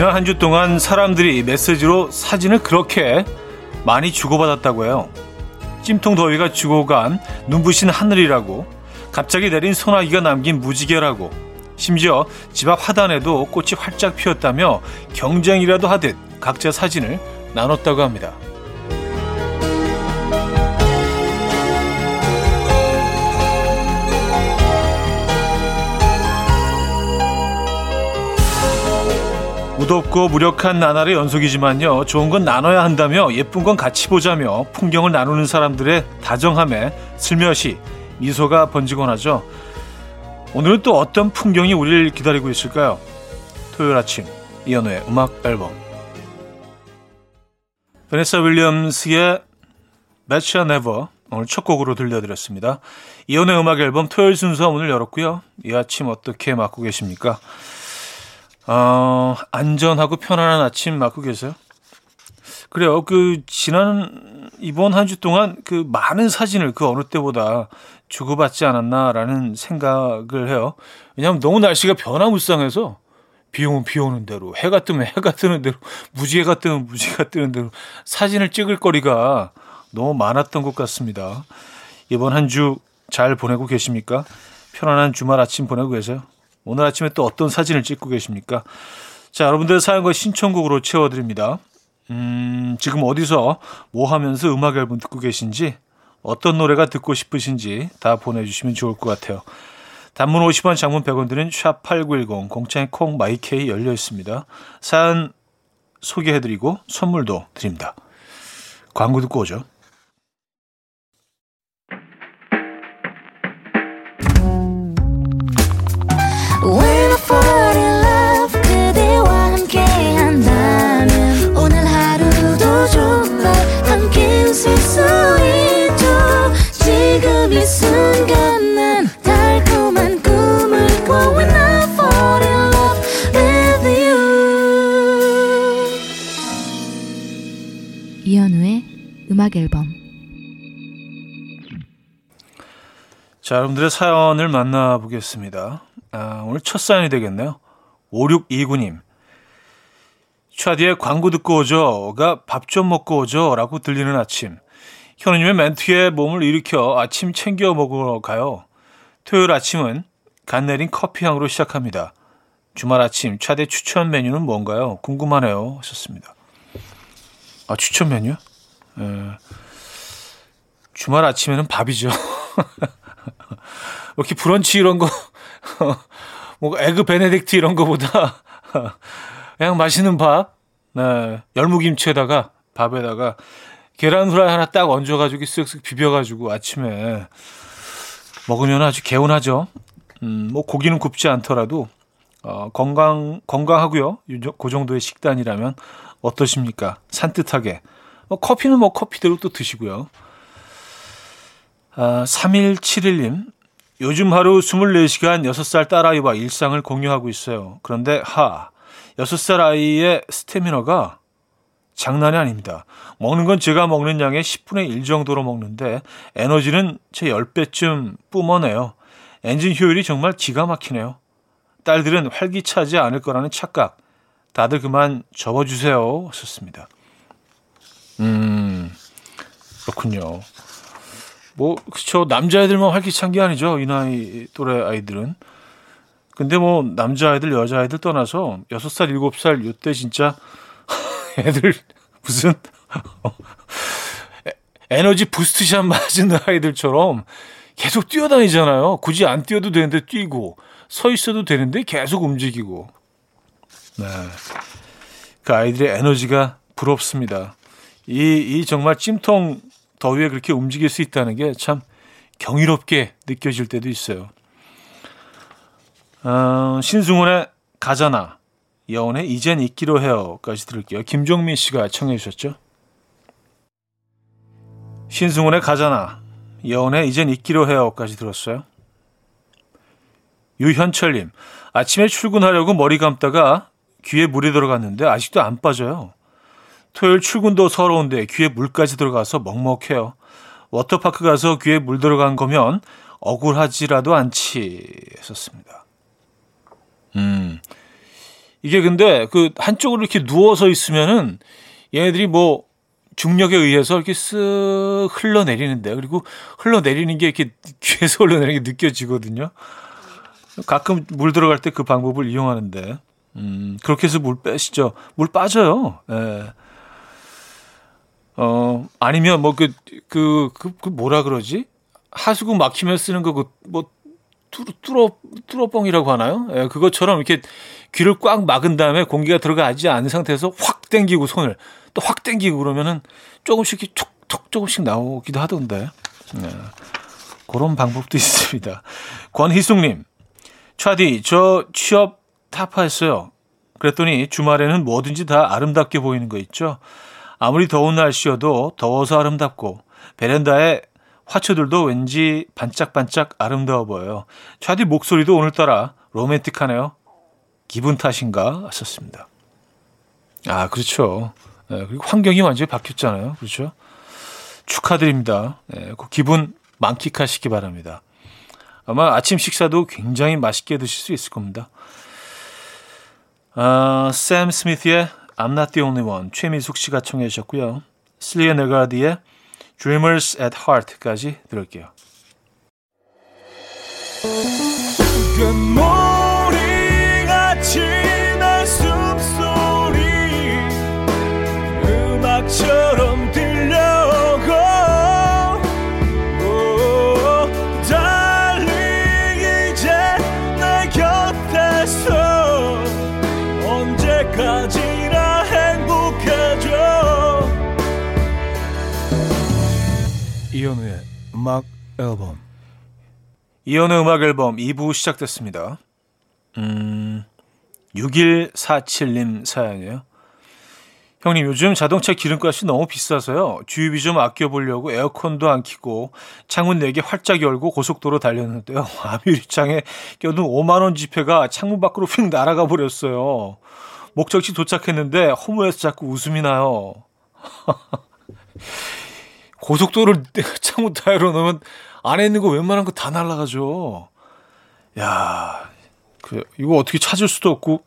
지난 한 주 동안 사람들이 메시지로 사진을 그렇게 많이 주고받았다고 해요. 찜통 더위가 주고 간 눈부신 하늘이라고 갑자기 내린 소나기가 남긴 무지개라고 심지어 집앞 화단에도 꽃이 활짝 피었다며 경쟁이라도 하듯 각자 사진을 나눴다고 합니다. 무덥고 무력한 나날의 연속이지만요. 좋은 건 나눠야 한다며 예쁜 건 같이 보자며 풍경을 나누는 사람들의 다정함에 슬며시 미소가 번지곤 하죠. 오늘은 또 어떤 풍경이 우리를 기다리고 있을까요? 토요일 아침 이연우의 음악 앨범 베네사 윌리엄스의 Betcha Never 오늘 첫 곡으로 들려드렸습니다. 이연우의 음악 앨범 토요일 순서 오늘 열었고요. 이 아침 어떻게 맞고 계십니까? 어, 안전하고 편안한 아침 맞고 계세요? 그래요. 그, 지난, 이번 한 주 동안 그 많은 사진을 그 어느 때보다 주고받지 않았나라는 생각을 해요. 왜냐하면 너무 날씨가 변화무쌍해서 비 오면 비 오는 대로, 해가 뜨면 해가 뜨는 대로, 무지개가 뜨면 무지개가 뜨는 대로 사진을 찍을 거리가 너무 많았던 것 같습니다. 이번 한 주 잘 보내고 계십니까? 편안한 주말 아침 보내고 계세요? 오늘 아침에 또 어떤 사진을 찍고 계십니까? 자, 여러분들의 사연과 신청곡으로 채워드립니다. 음, 지금 어디서 뭐 하면서 음악 앨범 듣고 계신지, 어떤 노래가 듣고 싶으신지 다 보내주시면 좋을 것 같아요. 단문 50원, 장문 100원 드는 샵8910, 공창의 콩 마이케이 열려 있습니다. 사연 소개해드리고 선물도 드립니다. 광고 듣고 오죠. 자, 여러분들의 사연을 만나보겠습니다. 아, 오늘 첫 사연이 되겠네요. 5629님. 차디의 광고 듣고 오죠가 밥 좀 먹고 오죠 라고 들리는 아침. 현우님의 멘트에 몸을 일으켜 아침 챙겨 먹으러 가요. 토요일 아침은 간 내린 커피향으로 시작합니다. 주말 아침 차대 추천 메뉴는 뭔가요? 궁금하네요. 하셨습니다. 아, 추천 메뉴? 예. 주말 아침에는 밥이죠. 이렇게 브런치 이런 거, 뭐 에그 베네딕트 이런 거보다 그냥 맛있는 밥, 네, 열무김치에다가 밥에다가 계란 후라이 하나 딱 얹어가지고 쓱쓱 비벼가지고 아침에 먹으면 아주 개운하죠. 음, 뭐 고기는 굽지 않더라도 어, 건강 건강하고요. 그 정도의 식단이라면 어떠십니까? 산뜻하게 뭐 커피는 뭐 커피대로 또 드시고요. 아, 3171님. 요즘 하루 24시간 6살 딸아이와 일상을 공유하고 있어요. 그런데 하, 6살 아이의 스태미너가 장난이 아닙니다. 먹는 건 제가 먹는 양의 10분의 1 정도로 먹는데 에너지는 제 10배쯤 뿜어내요. 엔진 효율이 정말 기가 막히네요. 딸들은 활기차지 않을 거라는 착각. 다들 그만 접어주세요. 하셨습니다. 음, 그렇군요. 뭐, 그쵸. 남자애들만 활기찬 게 아니죠. 이 나이 또래 아이들은. 근데 뭐, 남자아이들, 여자아이들 떠나서 6살, 7살, 요때 진짜 애들 무슨, 에너지 부스트샷 맞은 아이들처럼 계속 뛰어다니잖아요. 굳이 안 뛰어도 되는데 뛰고, 서 있어도 되는데 계속 움직이고. 네. 그 아이들의 에너지가 부럽습니다. 이, 이 정말 찜통 더위에 그렇게 움직일 수 있다는 게 참 경이롭게 느껴질 때도 있어요. 어, 신승훈의 가잖아, 여운의 이젠 잊기로 해요까지 들을게요. 김종민 씨가 청해 주셨죠. 신승훈의 가잖아, 여운의 이젠 잊기로 해요까지 들었어요. 유현철님, 아침에 출근하려고 머리 감다가 귀에 물이 들어갔는데 아직도 안 빠져요. 토요일 출근도 서러운데 귀에 물까지 들어가서 먹먹해요. 워터파크 가서 귀에 물 들어간 거면 억울하지라도 않지 했었습니다. 음, 이게 근데 그 한쪽으로 이렇게 누워서 있으면은 얘네들이 뭐 중력에 의해서 이렇게 쓱 흘러내리는데 그리고 흘러내리는 게 이렇게 귀에서 흘러내리는 게 느껴지거든요. 가끔 물 들어갈 때 그 방법을 이용하는데 음, 그렇게 해서 물 빼시죠. 물 빠져요. 예. 어, 아니면 뭐 그, 그, 그, 그 뭐라 그러지? 하수구 막히면 쓰는 거, 그, 뭐, 뚜러, 뚜러, 뚜러뻥이라고 하나요? 예, 그것처럼 이렇게 귀를 꽉 막은 다음에 공기가 들어가지 않은 상태에서 확 당기고 손을 또확 당기고 그러면은 조금씩 툭툭 조금씩 나오기도 하던데. 예, 그런 방법도 있습니다. 권희숙님, 차디, 저 취업 타파했어요. 그랬더니 주말에는 뭐든지 다 아름답게 보이는 거 있죠. 아무리 더운 날씨여도 더워서 아름답고 베란다에 화초들도 왠지 반짝반짝 아름다워 보여요. 차디 목소리도 오늘따라 로맨틱하네요. 기분 탓인가 하셨습니다. 아, 그렇죠. 네, 그리고 환경이 완전히 바뀌었잖아요. 그렇죠. 축하드립니다. 네, 그 기분 만끽하시기 바랍니다. 아마 아침 식사도 굉장히 맛있게 드실 수 있을 겁니다. 아, 샘 스미스의 I'm Not The Only One 최미숙 씨가 청해 주셨고요. 슬리에 네가디의 Dreamers at Heart까지 들을게요. 이현우의 음악 앨범 이현우의 음악 앨범 2부 시작됐습니다. 음, 6147님 사연이에요. 형님, 요즘 자동차 기름값이 너무 비싸서요. 주유비 좀 아껴보려고 에어컨도 안 켜고 창문 4개 활짝 열고 고속도로 달렸는데요. 아유리창에 껴둔 5만원 지폐가 창문 밖으로 휙 날아가 버렸어요. 목적지 도착했는데 허무해서 자꾸 웃음이 나요. 고속도로를 창문 다 열어놓으면 안에 있는 거 웬만한 거 다 날아가죠. 야, 그, 이거 어떻게 찾을 수도 없고.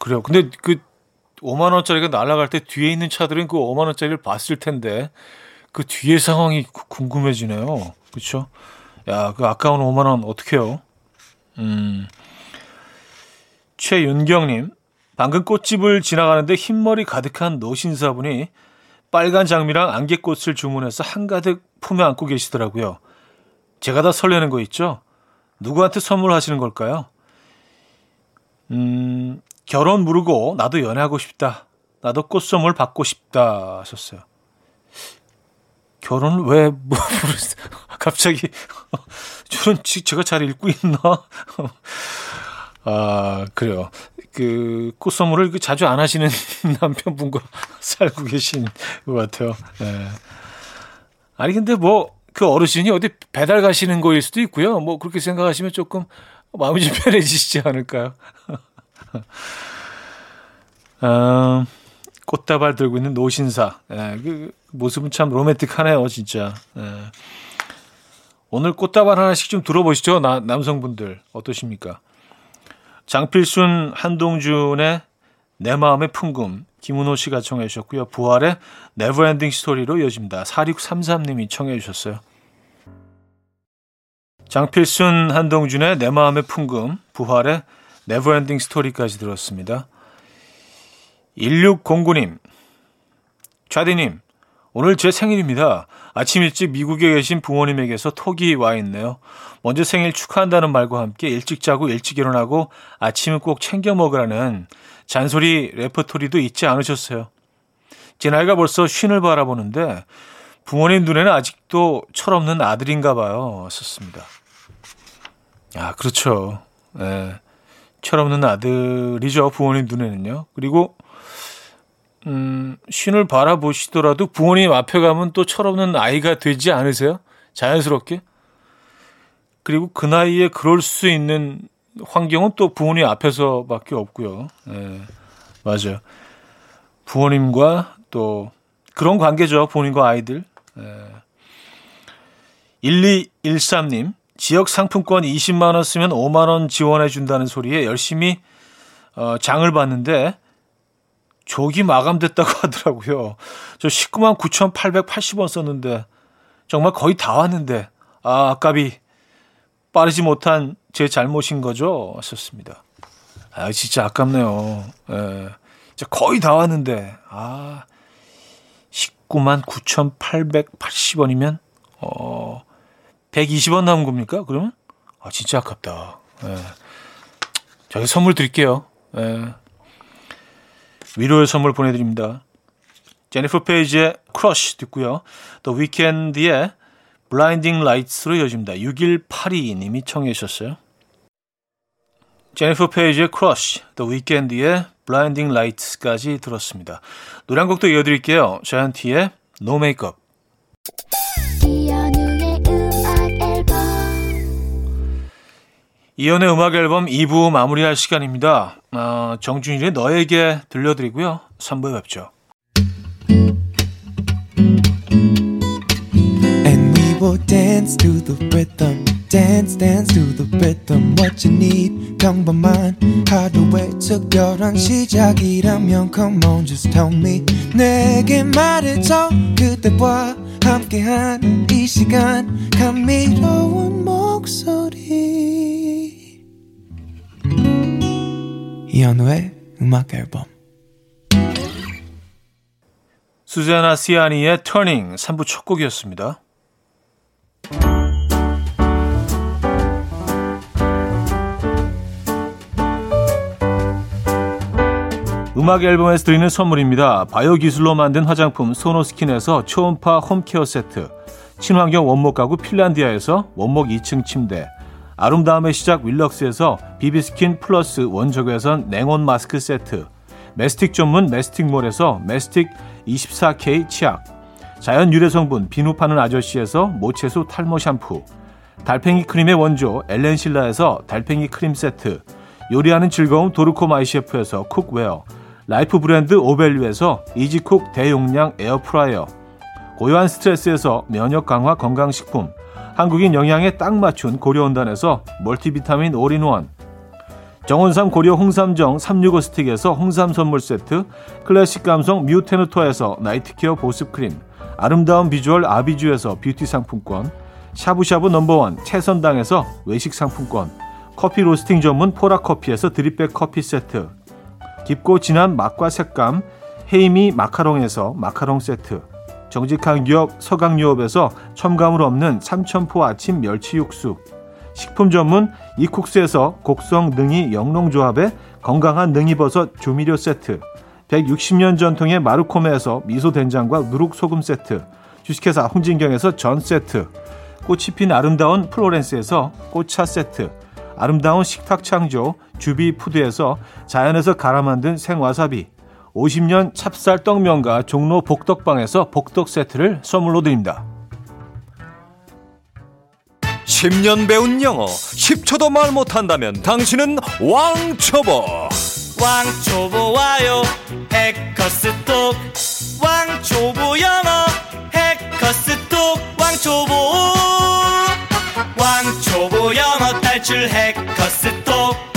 그래요. 근데 그 5만 원짜리가 날아갈 때 뒤에 있는 차들은 그 5만 원짜리를 봤을 텐데 그 뒤에 상황이 궁금해지네요. 그렇죠? 야, 그 아까운 5만 원 어떡해요? 음. 최윤경 님, 방금 꽃집을 지나가는데 흰머리 가득한 노신사분이 빨간 장미랑 안개꽃을 주문해서 한가득 품에 안고 계시더라고요. 제가 다 설레는 거 있죠? 누구한테 선물하시는 걸까요? 음, 결혼 무르고 나도 연애하고 싶다. 나도 꽃 선물 받고 싶다 하셨어요. 결혼을 왜, 뭐, 갑자기, 저는 제가 잘 읽고 있나? 아, 그래요. 그, 꽃선물을 그 자주 안 하시는 남편분과 살고 계신 것 같아요. 네. 아니, 근데 뭐, 그 어르신이 어디 배달 가시는 거일 수도 있고요. 뭐, 그렇게 생각하시면 조금 마음이 좀 편해지시지 않을까요? 어, 꽃다발 들고 있는 노신사. 예, 그 모습은 참 로맨틱하네요, 진짜. 예. 오늘 꽃다발 하나씩 좀 들어보시죠, 나, 남성분들. 어떠십니까? 장필순, 한동준의 내 마음의 풍금, 김은호 씨가 청해 주셨고요. 부활의 Never Ending Story로 이어집니다. 4633님이 청해 주셨어요. 장필순, 한동준의 내 마음의 풍금, 부활의 Never Ending Story까지 들었습니다. 1609님, 좌디님, 오늘 제 생일입니다. 아침 일찍 미국에 계신 부모님에게서 톡이 와 있네요. 먼저 생일 축하한다는 말과 함께 일찍 자고 일찍 일어나고 아침은 꼭 챙겨 먹으라는 잔소리 레퍼토리도 잊지 않으셨어요. 제 나이가 벌써 쉰을 바라보는데 부모님 눈에는 아직도 철없는 아들인가 봐요. 썼습니다. 아, 그렇죠. 예. 철없는 아들이죠. 부모님 눈에는요. 그리고 음, 신을 바라보시더라도 부모님 앞에 가면 또 철없는 아이가 되지 않으세요? 자연스럽게? 그리고 그 나이에 그럴 수 있는 환경은 또 부모님 앞에서밖에 없고요. 예, 맞아요. 부모님과 또 그런 관계죠. 부모님과 아이들. 예. 1213님, 지역 상품권 20만 원 쓰면 5만 원 지원해 준다는 소리에 열심히 어, 장을 봤는데 조기 마감됐다고 하더라고요. 저 19만 9,880원 썼는데 정말 거의 다 왔는데 아, 아깝이 빠르지 못한 제 잘못인 거죠. 하셨습니다. 아, 진짜 아깝네요. 예. 진짜 거의 다 왔는데 아, 19만 9,880원이면 어 120원 남은 겁니까? 그러면 아, 진짜 아깝다. 예. 저희 선물 드릴게요. 예. 위로의 선물 보내드립니다. 제니퍼 페이지의 Crush 듣고요. 또 위켄드의 Blinding Light로 이어집니다. 6182님이 청해 주셨어요. 제니퍼 페이지의 Crush, 또 위켄드의 Blinding Light까지 들었습니다. 노래 한 곡도 이어드릴게요. 자이언티의 No Make Up. 이연의 음악 앨범 2부 마무리할 시간입니다. 어, 정준일의 너에게 들려드리고요. 3부에 뵙죠. Dance to the rhythm. dance dance to the rhythm what you need 평범한 하루의 특별한 시작이라면 come on just tell me 내게 말해줘 그대와 함께한 이 시간 감미로 이현우의 음악 앨범 수자나 시아니의 터닝 3부 첫 곡이었습니다. 음악 앨범에서 드리는 선물입니다. 바이오 기술로 만든 화장품 소노스킨에서 초음파 홈케어 세트, 친환경 원목 가구 핀란디아에서 원목 2층 침대, 아름다움의 시작 윌럭스에서 비비스킨 플러스 원적외선 냉온 마스크 세트, 메스틱 전문 메스틱몰에서 메스틱 24K 치약, 자연 유래 성분 비누 파는 아저씨에서 모체수 탈모 샴푸, 달팽이 크림의 원조 엘렌실라에서 달팽이 크림 세트, 요리하는 즐거움 도르코 마이셰프에서 cookware, 라이프 브랜드 오벨류에서 이지쿡 대용량 에어프라이어 고요한 스트레스에서 면역 강화 건강식품 한국인 영양에 딱 맞춘 고려원단에서 멀티비타민 올인원. 정원삼 고려 홍삼정 365 스틱에서 홍삼 선물 세트 클래식 감성 뮤테누토에서 night care 보습크림 아름다운 비주얼 아비주에서 뷰티 상품권 샤브샤브 number one 채선당에서 외식 상품권 커피 로스팅 전문 포라커피에서 drip bag 커피 세트 깊고 진한 맛과 색감 헤이미 마카롱에서 마카롱 세트 정직한 기업 서강유업에서 첨가물 없는 삼천포 아침 멸치 육수. 식품 전문 이쿡스에서 곡성 능이 영농조합의 건강한 능이버섯 조미료 세트. 160년 전통의 마르코메에서 미소된장과 누룩소금 세트. 주식회사 홍진경에서 전 세트. 꽃이 핀 아름다운 플로렌스에서 꽃차 세트. 아름다운 식탁 창조 주비푸드에서 자연에서 갈아 만든 생와사비 50년 찹쌀 떡면과 종로 복덕방에서 복덕 세트를 선물로 드립니다. 10년 배운 영어 10초도 말 못한다면 당신은 왕초보. 왕초보 와요. 해커스톡. 왕초보 영어 해커스톡. 왕초보. 왕초보 영어 탈출 해커스톡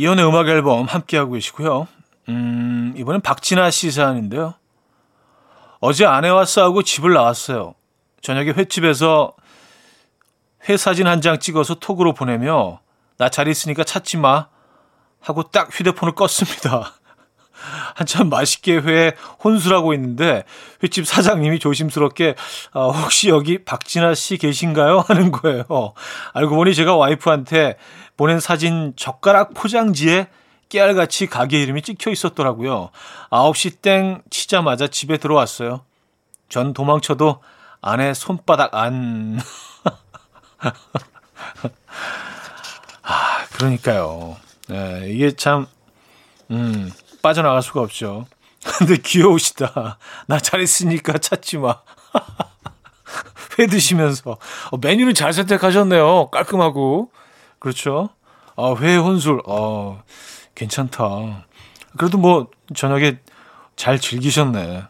이연의 음악 앨범 함께하고 계시고요. 음, 이번엔 박진아 씨 사연인데요. 어제 아내와 싸우고 집을 나왔어요. 저녁에 횟집에서 회 사진 한 장 찍어서 톡으로 보내며 나 잘 있으니까 찾지 마 하고 딱 휴대폰을 껐습니다. 한참 맛있게 회 혼술하고 있는데 횟집 사장님이 조심스럽게 어, 혹시 여기 박진아 씨 계신가요? 하는 거예요. 알고 보니 제가 와이프한테 보낸 사진 젓가락 포장지에 깨알같이 가게 이름이 찍혀 있었더라고요. 9시 땡 치자마자 집에 들어왔어요. 전 도망쳐도 아내 손바닥 안. 아, 그러니까요. 네, 이게 참, 음, 빠져나갈 수가 없죠. 근데 귀여우시다. 나잘 있으니까 찾지 마. 회 드시면서. 어, 메뉴를 잘 선택하셨네요. 깔끔하고. 그렇죠. 아, 회 혼술. 어, 괜찮다. 그래도 뭐, 저녁에 잘 즐기셨네.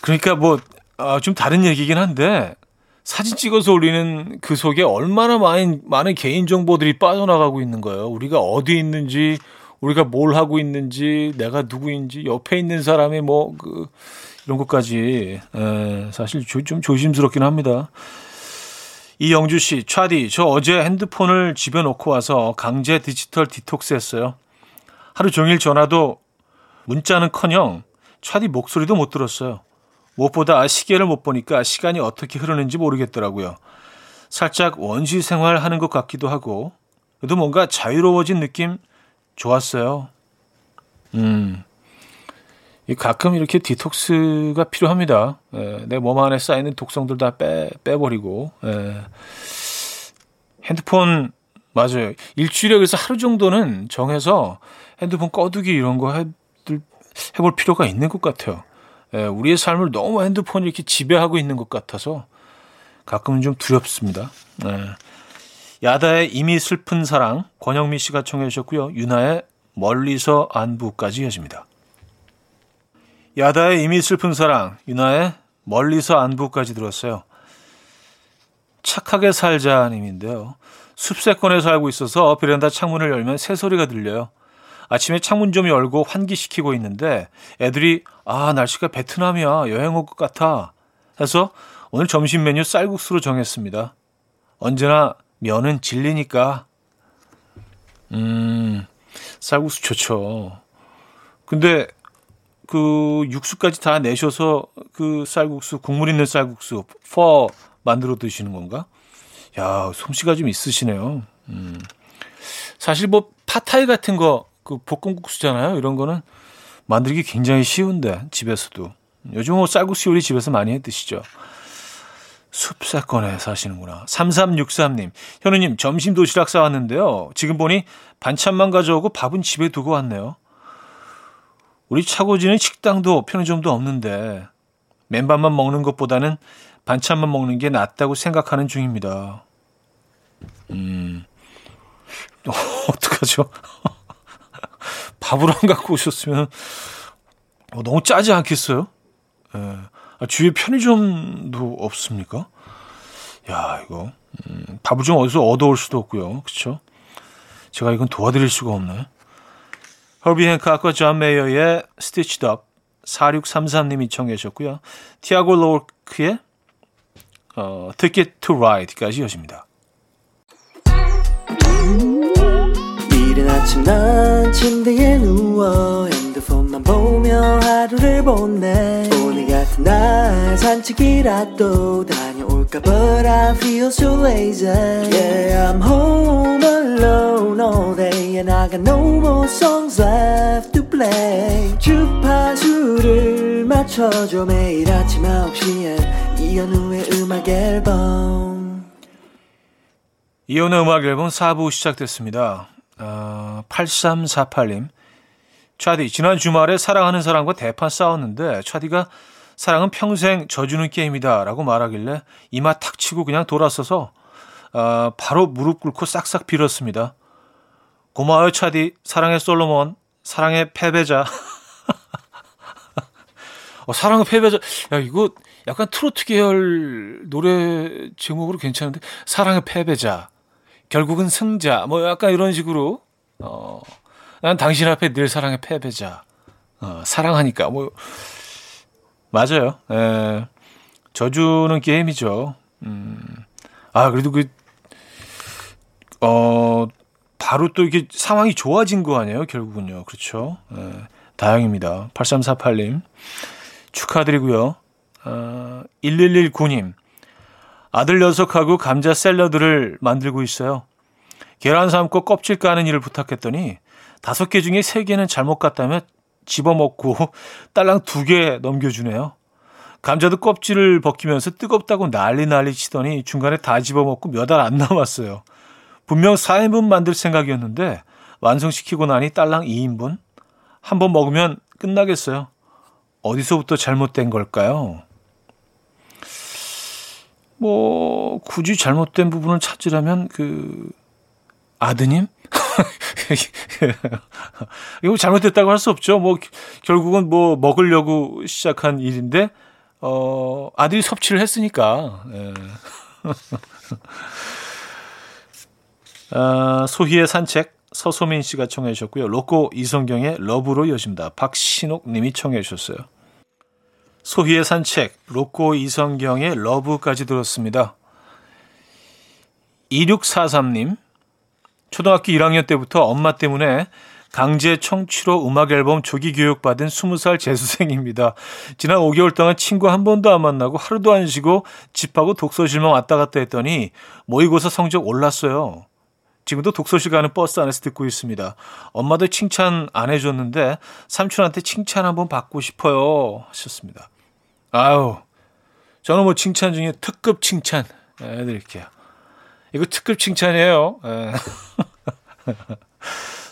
그러니까 뭐, 아, 좀 다른 얘기긴 한데, 사진 찍어서 올리는 그 속에 얼마나 많은, 많은 개인 정보들이 빠져나가고 있는 거예요. 우리가 어디 있는지, 우리가 뭘 하고 있는지, 내가 누구인지, 옆에 있는 사람의 뭐, 그, 이런 것까지, 에, 사실 조, 좀 조심스럽긴 합니다. 이영주 씨, 차디, 저 어제 핸드폰을 집에 놓고 와서 강제 디지털 디톡스 했어요. 하루 종일 전화도 문자는 커녕 차디 목소리도 못 들었어요. 무엇보다 시계를 못 보니까 시간이 어떻게 흐르는지 모르겠더라고요. 살짝 원시 생활 하는 것 같기도 하고, 그래도 뭔가 자유로워진 느낌 좋았어요. 음. 가끔 이렇게 디톡스가 필요합니다. 예, 내몸 안에 쌓이는 독성들 다 빼, 빼버리고. 예. 핸드폰, 맞아요. 일주일에 그래서 하루 정도는 정해서 핸드폰 꺼두기 이런 거 해, 해볼 필요가 있는 것 같아요. 예, 우리의 삶을 너무 핸드폰이 이렇게 지배하고 있는 것 같아서 가끔은 좀 두렵습니다. 예. 야다의 이미 슬픈 사랑, 권영미 씨가 청해 주셨고요. 유나의 멀리서 안부까지 이어집니다. 야다의 이미 슬픈 사랑, 유나의 멀리서 안부까지 들었어요. 착하게 살자 님인데요. 숲세권에 살고 있어서 베란다 창문을 열면 새소리가 들려요. 아침에 창문 좀 열고 환기시키고 있는데 애들이 아 날씨가 베트남이야 여행 올 것 같아 해서 오늘 점심 메뉴 쌀국수로 정했습니다. 언제나 면은 질리니까 음 쌀국수 좋죠. 근데 그 육수까지 다 내셔서 그 쌀국수 국물 있는 쌀국수 퍼 만들어 드시는 건가? 야 솜씨가 좀 있으시네요. 음. 사실 뭐 파타이 같은 거 그 볶음국수잖아요. 이런 거는 만들기 굉장히 쉬운데 집에서도 요즘 뭐 쌀국수 요리 집에서 많이 해 드시죠. 숲사건에 사시는구나. 3363님, 현우님, 점심 도시락 싸왔는데요. 지금 보니 반찬만 가져오고 밥은 집에 두고 왔네요. 우리 차고지는 식당도 편의점도 없는데 맨밥만 먹는 것보다는 반찬만 먹는 게 낫다고 생각하는 중입니다. 음, 어, 어떡하죠? 밥을 안 갖고 오셨으면 어, 너무 짜지 않겠어요? 예. 아, 주위에 편의점도 없습니까? 야, 이거 음, 밥을 좀 어디서 얻어올 수도 없고요. 그렇죠? 제가 이건 도와드릴 수가 없네. 허비 행콕과 존 메이어의 Up 4633님이 청해 주셨고요. 티아고 로크의 어, Ticket to Ride까지 이어집니다. 이른 아침 난 침대에 누워 핸드폰만 보며 하루를 보내 오늘 같은 날 산책이라도 다녀올까 But I feel so lazy Yeah I'm home alone all day And I got no more songs left to play 주파수를 맞춰줘 매일 아침 9시에 이현우의 음악 앨범 이혼의 음악 앨범 4부 시작됐습니다. 어, 8348님. 차디, 지난 주말에 사랑하는 사람과 대판 싸웠는데, 차디가 사랑은 평생 져주는 게임이다 라고 말하길래 이마 탁 치고 그냥 돌아서서, 어, 바로 무릎 꿇고 싹싹 빌었습니다. 고마워요, 차디. 사랑의 솔로몬. 사랑의 패배자. 어, 사랑의 패배자. 야, 이거 약간 트로트 계열 노래 제목으로 괜찮은데, 사랑의 패배자. 결국은 승자 뭐 약간 이런 식으로 어, 난 당신 앞에 늘 사랑의 패배자 어, 사랑하니까 뭐 맞아요. 에, 예. 져주는 게임이죠. 음, 아 그래도 그 어, 바로 또 이게 상황이 좋아진 거 아니에요? 결국은요. 그렇죠. 에, 예. 다행입니다. 8348님 축하드리고요. 어, 1119님 아들 녀석하고 감자 샐러드를 만들고 있어요. 계란 삶고 껍질 까는 일을 부탁했더니 다섯 개 중에 세 개는 잘못 갔다며 집어먹고 딸랑 두 개 넘겨주네요. 감자도 껍질을 벗기면서 뜨겁다고 난리 난리 치더니 중간에 다 집어먹고 몇 알 안 남았어요. 분명 4인분 만들 생각이었는데 완성시키고 나니 딸랑 2인분? 한 번 먹으면 끝나겠어요. 어디서부터 잘못된 걸까요? 뭐 굳이 잘못된 부분을 찾으려면 그 아드님 이거 잘못됐다고 할 수 없죠. 뭐 결국은 뭐 먹으려고 시작한 일인데 어, 아들이 섭취를 했으니까. 예. 아, 소희의 산책 서소민 씨가 청해 주셨고요. 로꼬 이성경의 러브로 이어집니다. 박신옥 님이 청해 주셨어요. 소희의 산책, 로꼬 이성경의 러브까지 들었습니다. 2643님, 초등학교 1학년 때부터 엄마 때문에 강제 청취로 음악 앨범 조기 교육 받은 20살 재수생입니다. 지난 5개월 동안 친구 한 번도 안 만나고 하루도 안 쉬고 집하고 독서실만 왔다 갔다 했더니 모의고사 성적 올랐어요. 지금도 독서실 가는 버스 안에서 듣고 있습니다. 엄마도 칭찬 안 해줬는데 삼촌한테 칭찬 한번 받고 싶어요. 하셨습니다. 아유, 저는 뭐 칭찬 중에 특급 칭찬 해드릴게요. 이거 특급 칭찬이에요. 예.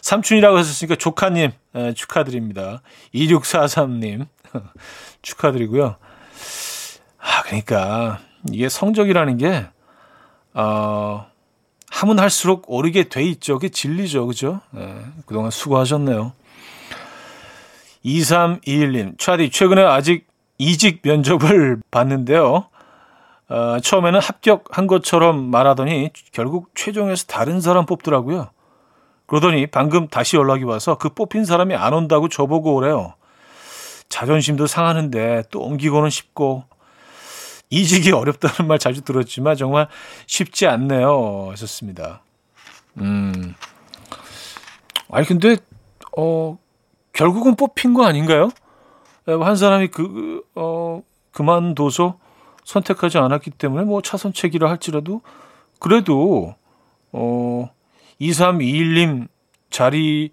삼촌이라고 하셨으니까 조카님 예, 축하드립니다. 2643님 축하드리고요. 아, 그러니까 이게 성적이라는 게 어, 하면 할수록 오르게 돼 있죠. 그게 진리죠. 그죠? 예, 그동안 수고하셨네요. 2321님, 차디, 최근에 아직 이직 면접을 봤는데요. 어, 처음에는 합격한 것처럼 말하더니 결국 최종에서 다른 사람 뽑더라고요. 그러더니 방금 다시 연락이 와서 그 뽑힌 사람이 안 온다고 저보고 오래요. 자존심도 상하는데 또 옮기고는 싶고 이직이 어렵다는 말 자주 들었지만 정말 쉽지 않네요. 하셨습니다. 음. 아니 근데 어 결국은 뽑힌 거 아닌가요? 한 사람이 그 어 그만둬서 선택하지 않았기 때문에 뭐 차선책이라 할지라도 그래도 어 2321님 자리에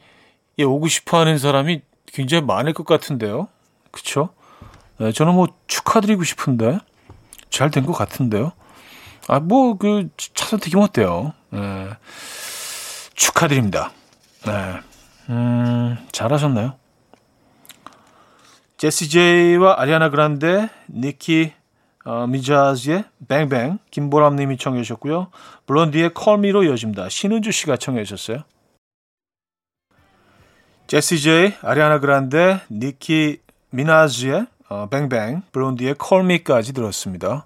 오고 싶어 하는 사람이 굉장히 많을 것 같은데요. 그쵸? 네, 저는 뭐 축하드리고 싶은데 잘 된 것 같은데요. 아, 뭐, 그, 차선택이면 어때요? 네. 축하드립니다. 네. 음, 잘하셨나요? 제시 제이와 아리아나 그란데, 니키 어, 미자즈의 뱅뱅, 김보람 님이 청해 주셨고요. 블론디의 컬미로 이어집니다. 신은주 씨가 청해 주셨어요. 제시 제이, 아리아나 그란데, 니키 미나즈의 어, 뱅뱅, 블론디의 컬미까지 들었습니다.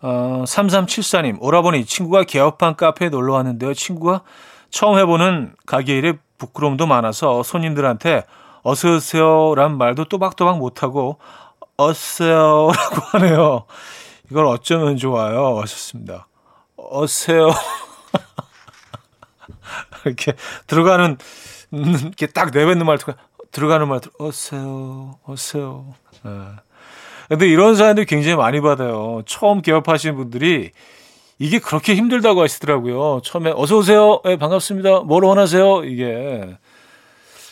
어, 3374님, 오라버니 친구가 개업한 카페에 놀러 왔는데요. 친구가 처음 해보는 가게 일에 부끄러움도 많아서 손님들한테 어서 오세요란 말도 또박또박 못하고 어세요라고 하네요. 이걸 어쩌면 좋아요. 하셨습니다. 어세요. 이렇게 들어가는 이렇게 딱 내뱉는 말 들어가는 말 어세요. 어세요. 네. 근데 이런 사연들 굉장히 많이 받아요. 처음 개업하시는 분들이 이게 그렇게 힘들다고 하시더라고요. 처음에 어서 오세요. 네, 반갑습니다. 뭘 원하세요? 이게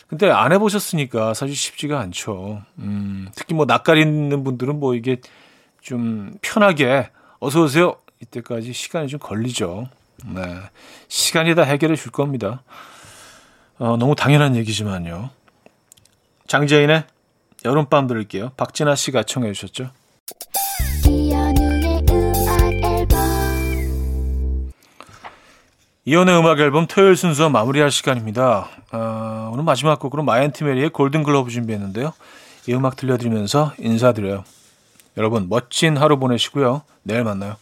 근데 안 해보셨으니까 사실 쉽지가 않죠. 음, 특히 뭐 낯가리는 분들은 뭐 이게 좀 편하게 어서 오세요. 이때까지 시간이 좀 걸리죠. 네. 시간이 다 해결해 줄 겁니다. 어, 너무 당연한 얘기지만요. 장재인의 여름밤 들을게요. 박진아 씨가 청해 주셨죠. 이현우의 음악 앨범 토요일 순서 마무리할 시간입니다. 어, 오늘 마지막 곡으로 마이 앤트 메리의 Golden Glove 준비했는데요. 이 음악 들려드리면서 인사드려요. 여러분 멋진 하루 보내시고요. 내일 만나요.